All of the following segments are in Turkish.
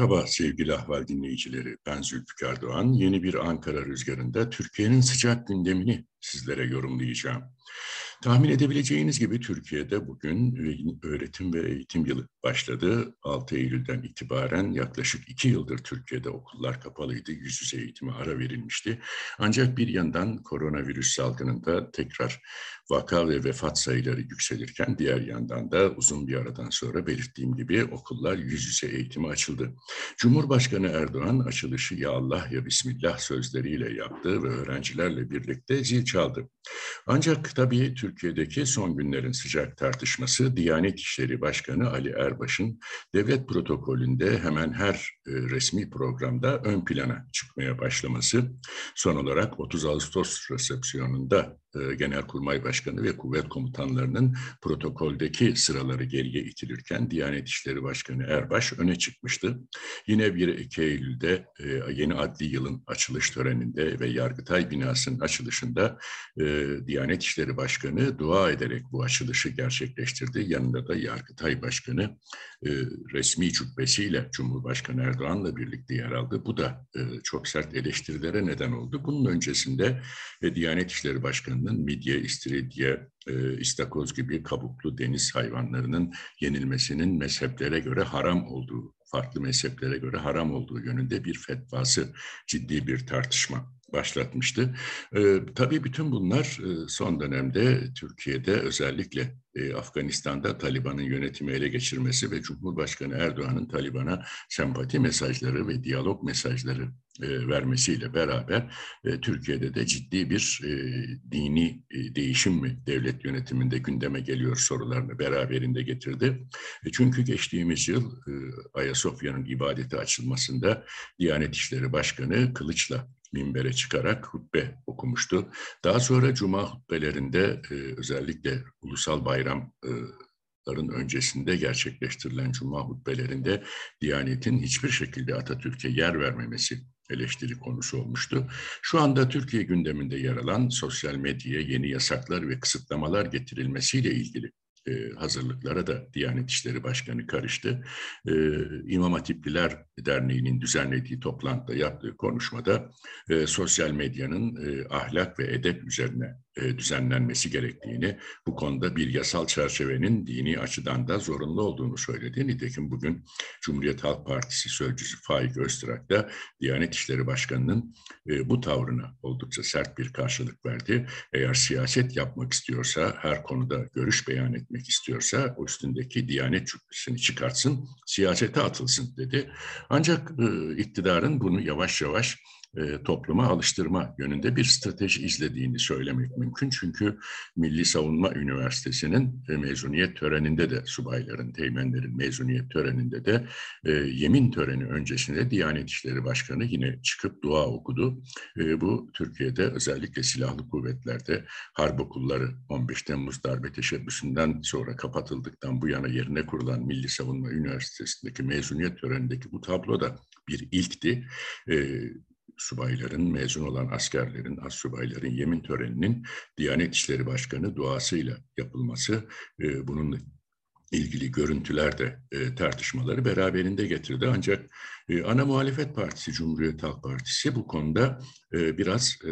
Merhaba sevgili ahval dinleyicileri. Ben Zülfikar Doğan. Yeni bir Ankara Rüzgarı'nda Türkiye'nin sıcak gündemini sizlere yorumlayacağım. Tahmin edebileceğiniz gibi Türkiye'de bugün öğretim ve eğitim yılı başladı. 6 Eylül'den itibaren yaklaşık 2 yıldır Türkiye'de okullar kapalıydı. Yüz yüze eğitime ara verilmişti. Ancak bir yandan koronavirüs salgınında tekrar vaka ve vefat sayıları yükselirken diğer yandan da uzun bir aradan sonra belirttiğim gibi okullar yüz yüze eğitime açıldı. Cumhurbaşkanı Erdoğan açılışı ya Allah ya Bismillah sözleriyle yaptı ve öğrencilerle birlikte zil çaldı. Ancak tabii Türkiye'deki son günlerin sıcak tartışması Diyanet İşleri Başkanı Ali Erbaş'ın devlet protokolünde hemen her e, resmi programda ön plana çıkmaya başlaması. Son olarak 30 Ağustos resepsiyonunda e, Genelkurmay Başkanı ve kuvvet komutanlarının protokoldeki sıraları geriye itilirken Diyanet İşleri Başkanı Erbaş öne çıkmıştı. Yine 1-2 Eylül'de e, yeni adli yılın açılış töreninde ve Yargıtay binasının açılışında e, Diyanet İşleri Başkanı dua ederek bu açılışı gerçekleştirdi. Yanında da Yargıtay Başkanı resmi cübbesiyle Cumhurbaşkanı Erdoğan'la birlikte yer aldı. Bu da çok sert eleştirilere neden oldu. Bunun öncesinde Diyanet İşleri Başkanı hayvanlarının midye, istiridye, e, istakoz gibi kabuklu deniz hayvanlarının yenilmesinin mezheplere göre haram olduğu, farklı mezheplere göre haram olduğu yönünde bir fetvası ciddi bir tartışma başlatmıştı. E, tabii bütün bunlar e, son dönemde Türkiye'de özellikle e, Afganistan'da Taliban'ın yönetimi ele geçirmesi ve Cumhurbaşkanı Erdoğan'ın Taliban'a sempati mesajları ve diyalog mesajları e, vermesiyle beraber e, Türkiye'de de ciddi bir e, dini e, değişim mi devlet yönetiminde gündeme geliyor sorularını beraberinde getirdi. E, çünkü geçtiğimiz yıl e, Ayasofya'nın ibadete açılmasında Diyanet İşleri Başkanı kılıçla minbere çıkarak hutbe okumuştu. Daha sonra cuma hutbelerinde e, özellikle ulusal bayramların öncesinde gerçekleştirilen cuma hutbelerinde Diyanet'in hiçbir şekilde Atatürk'e yer vermemesi eleştiri konusu olmuştu. Şu anda Türkiye gündeminde yer alan sosyal medyaya yeni yasaklar ve kısıtlamalar getirilmesiyle ilgili e, hazırlıklara da Diyanet İşleri Başkanı karıştı. E, İmam Hatipliler Derneği'nin düzenlediği toplantıda yaptığı konuşmada e, sosyal medyanın e, ahlak ve edep üzerine e, düzenlenmesi gerektiğini, bu konuda bir yasal çerçevenin dini açıdan da zorunlu olduğunu söyledi. Nitekim bugün Cumhuriyet Halk Partisi Sözcüsü Faik Öztürk da Diyanet İşleri Başkanı'nın e, bu tavrına oldukça sert bir karşılık verdi. Eğer siyaset yapmak istiyorsa, her konuda görüş beyan etmek istiyorsa o üstündeki Diyanet cübbesini çıkartsın, siyasete atılsın dedi. Ancak e, iktidarın bunu yavaş yavaş e, topluma alıştırma yönünde bir strateji izlediğini söylemek mümkün. Çünkü Milli Savunma Üniversitesi'nin e, mezuniyet töreninde de subayların, teğmenlerin mezuniyet töreninde de e, yemin töreni öncesinde Diyanet İşleri Başkanı yine çıkıp dua okudu. E, bu Türkiye'de özellikle silahlı kuvvetlerde harp okulları 15 Temmuz darbe teşebbüsünden sonra kapatıldıktan bu yana yerine kurulan Milli Savunma Üniversitesi'ndeki mezuniyet törenindeki bu tablo da bir ilkti. E, subayların, mezun olan askerlerin, as subayların yemin töreninin Diyanet İşleri Başkanı duasıyla yapılması, e, bunun ilgili görüntüler de e, tartışmaları beraberinde getirdi. Ancak e, ana muhalefet partisi Cumhuriyet Halk Partisi bu konuda e, biraz e,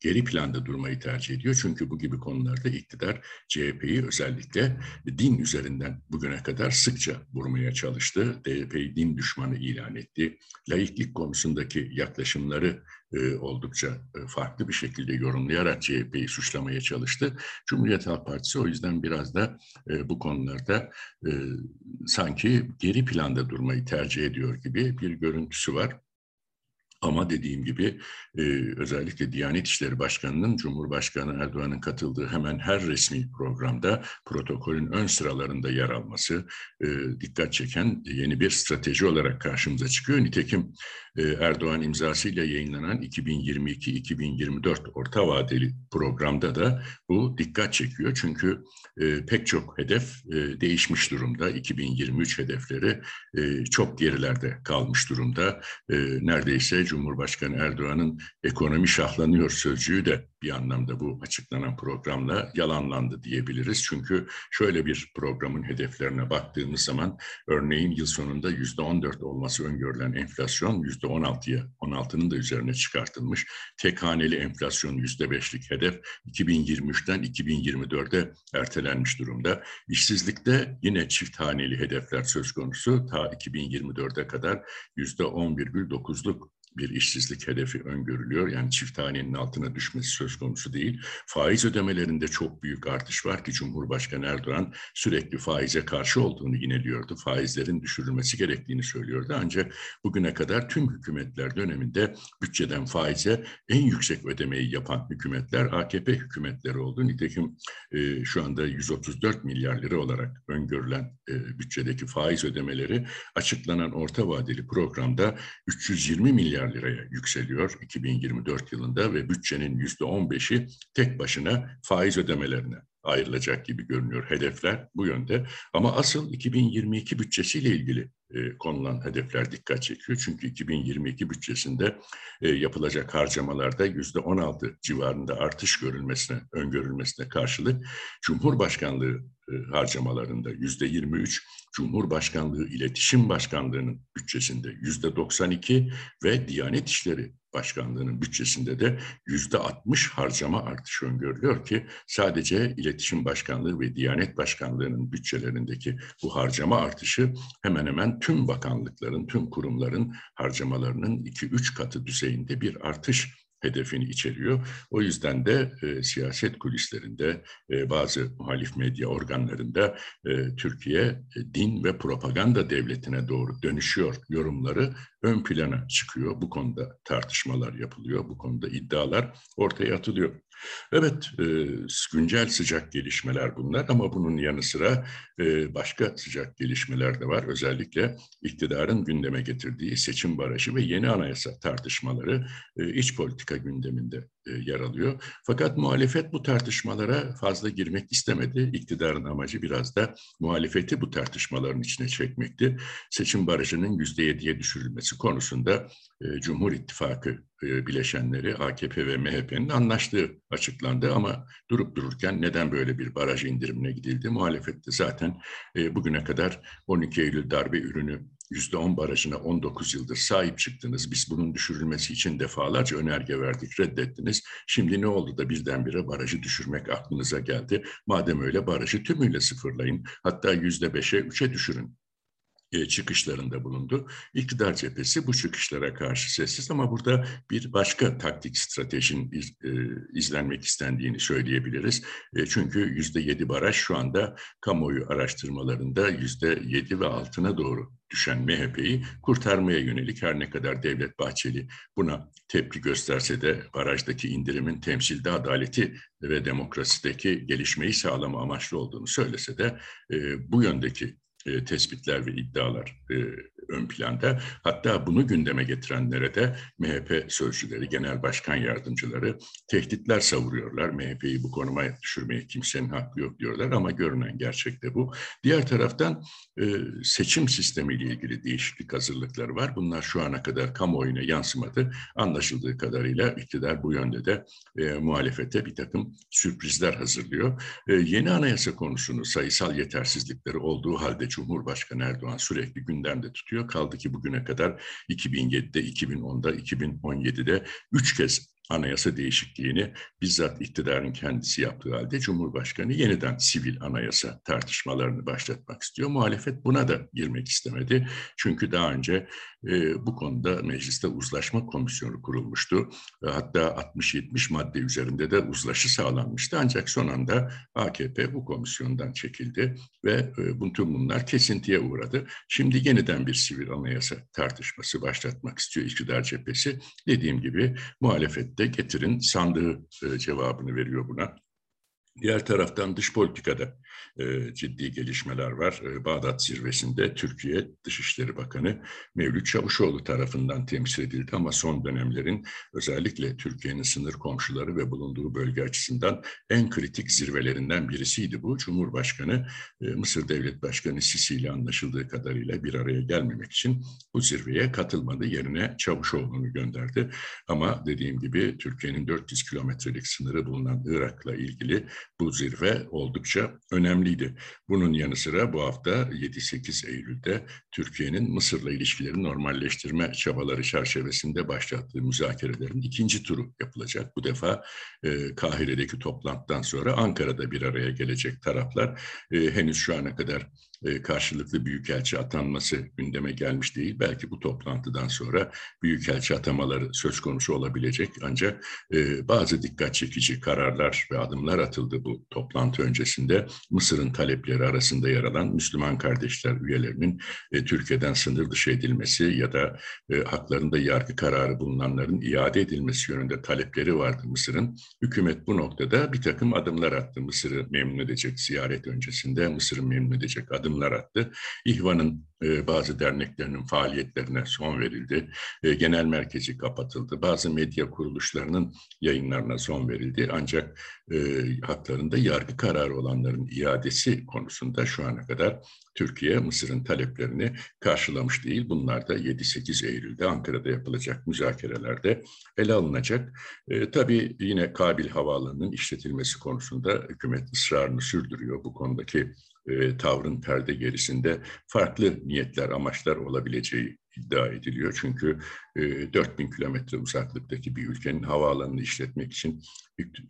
geri planda durmayı tercih ediyor. Çünkü bu gibi konularda iktidar CHP'yi özellikle din üzerinden bugüne kadar sıkça vurmaya çalıştı. DYP'yi din düşmanı ilan etti. Laiklik konusundaki yaklaşımları e, oldukça e, farklı bir şekilde yorumlayarak CHP'yi suçlamaya çalıştı. Cumhuriyet Halk Partisi o yüzden biraz da e, bu konularda e, sanki geri planda durmayı tercih ediyor gibi bir görüntüsü var. Ama dediğim gibi e, özellikle Diyanet İşleri Başkanı'nın Cumhurbaşkanı Erdoğan'ın katıldığı hemen her resmi programda protokolün ön sıralarında yer alması e, dikkat çeken yeni bir strateji olarak karşımıza çıkıyor. Nitekim e, Erdoğan imzasıyla yayınlanan 2022-2024 orta vadeli programda da bu dikkat çekiyor. Çünkü e, pek çok hedef e, değişmiş durumda. 2023 hedefleri e, çok gerilerde kalmış durumda. E, neredeyse Cumhurbaşkanı Erdoğan'ın ekonomi şahlanıyor sözcüğü de bir anlamda bu açıklanan programla yalanlandı diyebiliriz. Çünkü şöyle bir programın hedeflerine baktığımız zaman örneğin yıl sonunda yüzde 14 olması öngörülen enflasyon yüzde 16'ya 16'nın da üzerine çıkartılmış. Tek haneli enflasyon yüzde 5'lik hedef 2023'ten 2024'e ertelenmiş durumda. İşsizlikte yine çift haneli hedefler söz konusu. Ta 2024'e kadar yüzde 10,9'luk bir işsizlik hedefi öngörülüyor. Yani çift hanenin altına düşmesi söz konusu değil. Faiz ödemelerinde çok büyük artış var ki Cumhurbaşkanı Erdoğan sürekli faize karşı olduğunu yineliyordu. Faizlerin düşürülmesi gerektiğini söylüyordu. Ancak bugüne kadar tüm hükümetler döneminde bütçeden faize en yüksek ödemeyi yapan hükümetler AKP hükümetleri oldu. Nitekim e, şu anda 134 milyar lira olarak öngörülen e, bütçedeki faiz ödemeleri açıklanan orta vadeli programda 320 milyar milyar liraya yükseliyor 2024 yılında ve bütçenin yüzde 15'i tek başına faiz ödemelerine ayrılacak gibi görünüyor. Hedefler bu yönde ama asıl 2022 bütçesiyle ilgili e, konulan hedefler dikkat çekiyor. Çünkü 2022 bütçesinde e, yapılacak harcamalarda yüzde 16 civarında artış görülmesine, öngörülmesine karşılık Cumhurbaşkanlığı harcamalarında yüzde 23, Cumhurbaşkanlığı İletişim Başkanlığı'nın bütçesinde yüzde 92 ve Diyanet İşleri Başkanlığı'nın bütçesinde de yüzde 60 harcama artışı öngörülüyor ki sadece İletişim Başkanlığı ve Diyanet Başkanlığı'nın bütçelerindeki bu harcama artışı hemen hemen tüm bakanlıkların, tüm kurumların harcamalarının 2-3 katı düzeyinde bir artış hedefini içeriyor. O yüzden de e, siyaset kulislerinde e, bazı muhalif medya organlarında e, Türkiye e, din ve propaganda devletine doğru dönüşüyor yorumları ön plana çıkıyor. Bu konuda tartışmalar yapılıyor, bu konuda iddialar ortaya atılıyor. Evet, e, güncel sıcak gelişmeler bunlar ama bunun yanı sıra e, başka sıcak gelişmeler de var. Özellikle iktidarın gündeme getirdiği seçim barajı ve yeni anayasa tartışmaları e, iç politika gündeminde yer alıyor. Fakat muhalefet bu tartışmalara fazla girmek istemedi. İktidarın amacı biraz da muhalefeti bu tartışmaların içine çekmekti. Seçim barajının yüzde yediye düşürülmesi konusunda e, Cumhur İttifakı e, bileşenleri AKP ve MHP'nin anlaştığı açıklandı ama durup dururken neden böyle bir baraj indirimine gidildi? Muhalefette zaten bugüne kadar 12 Eylül darbe ürünü %10 barajına 19 yıldır sahip çıktınız. Biz bunun düşürülmesi için defalarca önerge verdik, reddettiniz. Şimdi ne oldu da birdenbire barajı düşürmek aklınıza geldi? Madem öyle barajı tümüyle sıfırlayın. Hatta %5'e, 3'e düşürün çıkışlarında bulundu. İktidar cephesi bu çıkışlara karşı sessiz ama burada bir başka taktik stratejinin iz, e, izlenmek istendiğini söyleyebiliriz. E, çünkü yüzde yedi baraj şu anda kamuoyu araştırmalarında yüzde yedi ve altına doğru düşen MHP'yi kurtarmaya yönelik her ne kadar Devlet Bahçeli buna tepki gösterse de barajdaki indirimin temsilde adaleti ve demokrasideki gelişmeyi sağlama amaçlı olduğunu söylese de e, bu yöndeki e, tespitler ve iddialar e, ön planda. Hatta bunu gündeme getirenlere de MHP sözcüleri, genel başkan yardımcıları tehditler savuruyorlar. MHP'yi bu konuma düşürmeye kimsenin hakkı yok diyorlar ama görünen gerçek de bu. Diğer taraftan e, seçim sistemiyle ilgili değişiklik hazırlıkları var. Bunlar şu ana kadar kamuoyuna yansımadı. Anlaşıldığı kadarıyla iktidar bu yönde de e, muhalefete bir takım sürprizler hazırlıyor. E, yeni anayasa konusunu sayısal yetersizlikleri olduğu halde Cumhurbaşkanı Erdoğan sürekli gündemde tutuyor. Kaldı ki bugüne kadar 2007'de, 2010'da, 2017'de üç kez anayasa değişikliğini bizzat iktidarın kendisi yaptığı halde Cumhurbaşkanı yeniden sivil anayasa tartışmalarını başlatmak istiyor. Muhalefet buna da girmek istemedi. Çünkü daha önce e, bu konuda mecliste uzlaşma komisyonu kurulmuştu. E, hatta 60-70 madde üzerinde de uzlaşı sağlanmıştı. Ancak son anda AKP bu komisyondan çekildi ve e, bütün bunlar kesintiye uğradı. Şimdi yeniden bir sivil anayasa tartışması başlatmak istiyor iktidar cephesi. Dediğim gibi muhalefet de getirin sandığı e, cevabını veriyor buna. Diğer taraftan dış politikada e, ciddi gelişmeler var. E, Bağdat zirvesinde Türkiye Dışişleri Bakanı Mevlüt Çavuşoğlu tarafından temsil edildi ama son dönemlerin özellikle Türkiye'nin sınır komşuları ve bulunduğu bölge açısından en kritik zirvelerinden birisiydi bu. Cumhurbaşkanı e, Mısır Devlet Başkanı Sisi ile anlaşıldığı kadarıyla bir araya gelmemek için bu zirveye katılmadı. Yerine Çavuşoğlu'nu gönderdi. Ama dediğim gibi Türkiye'nin 400 kilometrelik sınırı bulunan Irak'la ilgili bu zirve oldukça önemliydi. Bunun yanı sıra bu hafta 7-8 Eylül'de Türkiye'nin Mısır'la ilişkileri normalleştirme çabaları çerçevesinde başlattığı müzakerelerin ikinci turu yapılacak. Bu defa e, Kahire'deki toplantıdan sonra Ankara'da bir araya gelecek taraflar e, henüz şu ana kadar karşılıklı büyükelçi atanması gündeme gelmiş değil. Belki bu toplantıdan sonra büyükelçi atamaları söz konusu olabilecek. Ancak e, bazı dikkat çekici kararlar ve adımlar atıldı bu toplantı öncesinde. Mısır'ın talepleri arasında yer alan Müslüman kardeşler üyelerinin e, Türkiye'den sınır dışı edilmesi ya da haklarında yargı kararı bulunanların iade edilmesi yönünde talepleri vardı Mısır'ın. Hükümet bu noktada bir takım adımlar attı. Mısır'ı memnun edecek ziyaret öncesinde Mısır'ı memnun edecek adım adımlar attı. İhvan'ın e, bazı derneklerinin faaliyetlerine son verildi. E, genel merkezi kapatıldı. Bazı medya kuruluşlarının yayınlarına son verildi. Ancak e, haklarında yargı kararı olanların iadesi konusunda şu ana kadar Türkiye Mısır'ın taleplerini karşılamış değil. Bunlar da 7-8 Eylül'de Ankara'da yapılacak müzakerelerde ele alınacak. E, tabii yine Kabil Havaalanı'nın işletilmesi konusunda hükümet ısrarını sürdürüyor. Bu konudaki e, tavrın perde gerisinde farklı niyetler, amaçlar olabileceği iddia ediliyor. Çünkü e, 4000 kilometre uzaklıktaki bir ülkenin havaalanını işletmek için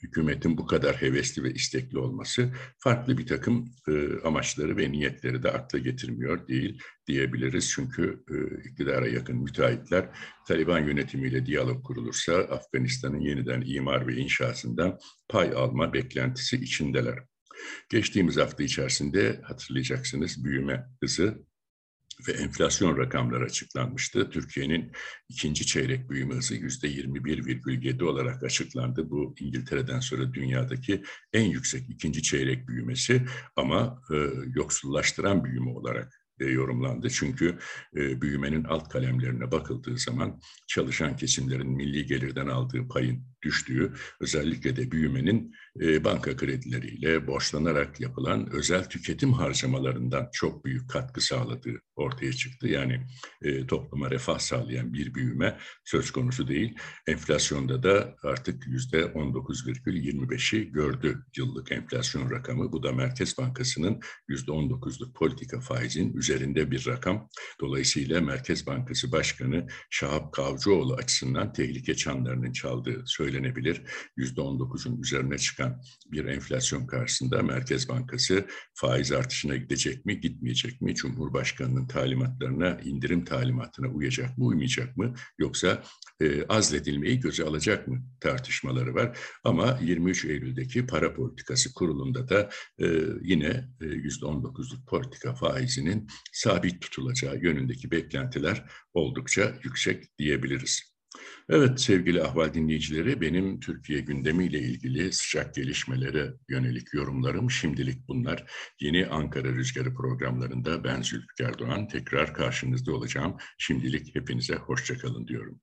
hükümetin bu kadar hevesli ve istekli olması farklı bir takım e, amaçları ve niyetleri de akla getirmiyor değil diyebiliriz. Çünkü e, iktidara yakın müteahhitler Taliban yönetimiyle diyalog kurulursa Afganistan'ın yeniden imar ve inşasından pay alma beklentisi içindeler. Geçtiğimiz hafta içerisinde hatırlayacaksınız büyüme hızı ve enflasyon rakamları açıklanmıştı. Türkiye'nin ikinci çeyrek büyüme hızı yüzde 21,7 olarak açıklandı. Bu İngiltere'den sonra dünyadaki en yüksek ikinci çeyrek büyümesi ama e, yoksullaştıran büyüme olarak e, yorumlandı. Çünkü e, büyümenin alt kalemlerine bakıldığı zaman çalışan kesimlerin milli gelirden aldığı payın düştüğü, özellikle de büyümenin e, banka kredileriyle borçlanarak yapılan özel tüketim harcamalarından çok büyük katkı sağladığı ortaya çıktı. Yani e, topluma refah sağlayan bir büyüme söz konusu değil. Enflasyonda da artık yüzde 19,25'i gördü yıllık enflasyon rakamı. Bu da Merkez Bankası'nın yüzde 19'luk politika faizin üzerinde bir rakam. Dolayısıyla Merkez Bankası Başkanı Şahap Kavcıoğlu açısından tehlike çanlarının çaldığı söylenebilir. Yüzde 19'un üzerine çıkan bir enflasyon karşısında Merkez Bankası faiz artışına gidecek mi, gitmeyecek mi? Cumhurbaşkanının talimatlarına, indirim talimatına uyacak mı, uymayacak mı? Yoksa e, azledilmeyi göze alacak mı tartışmaları var. Ama 23 Eylül'deki para politikası kurulunda da e, yine e, %19'luk politika faizinin sabit tutulacağı yönündeki beklentiler oldukça yüksek diyebiliriz. Evet sevgili ahval dinleyicileri benim Türkiye gündemiyle ilgili sıcak gelişmelere yönelik yorumlarım şimdilik bunlar. Yeni Ankara Rüzgarı programlarında ben Zülfikar Doğan tekrar karşınızda olacağım. Şimdilik hepinize hoşçakalın diyorum.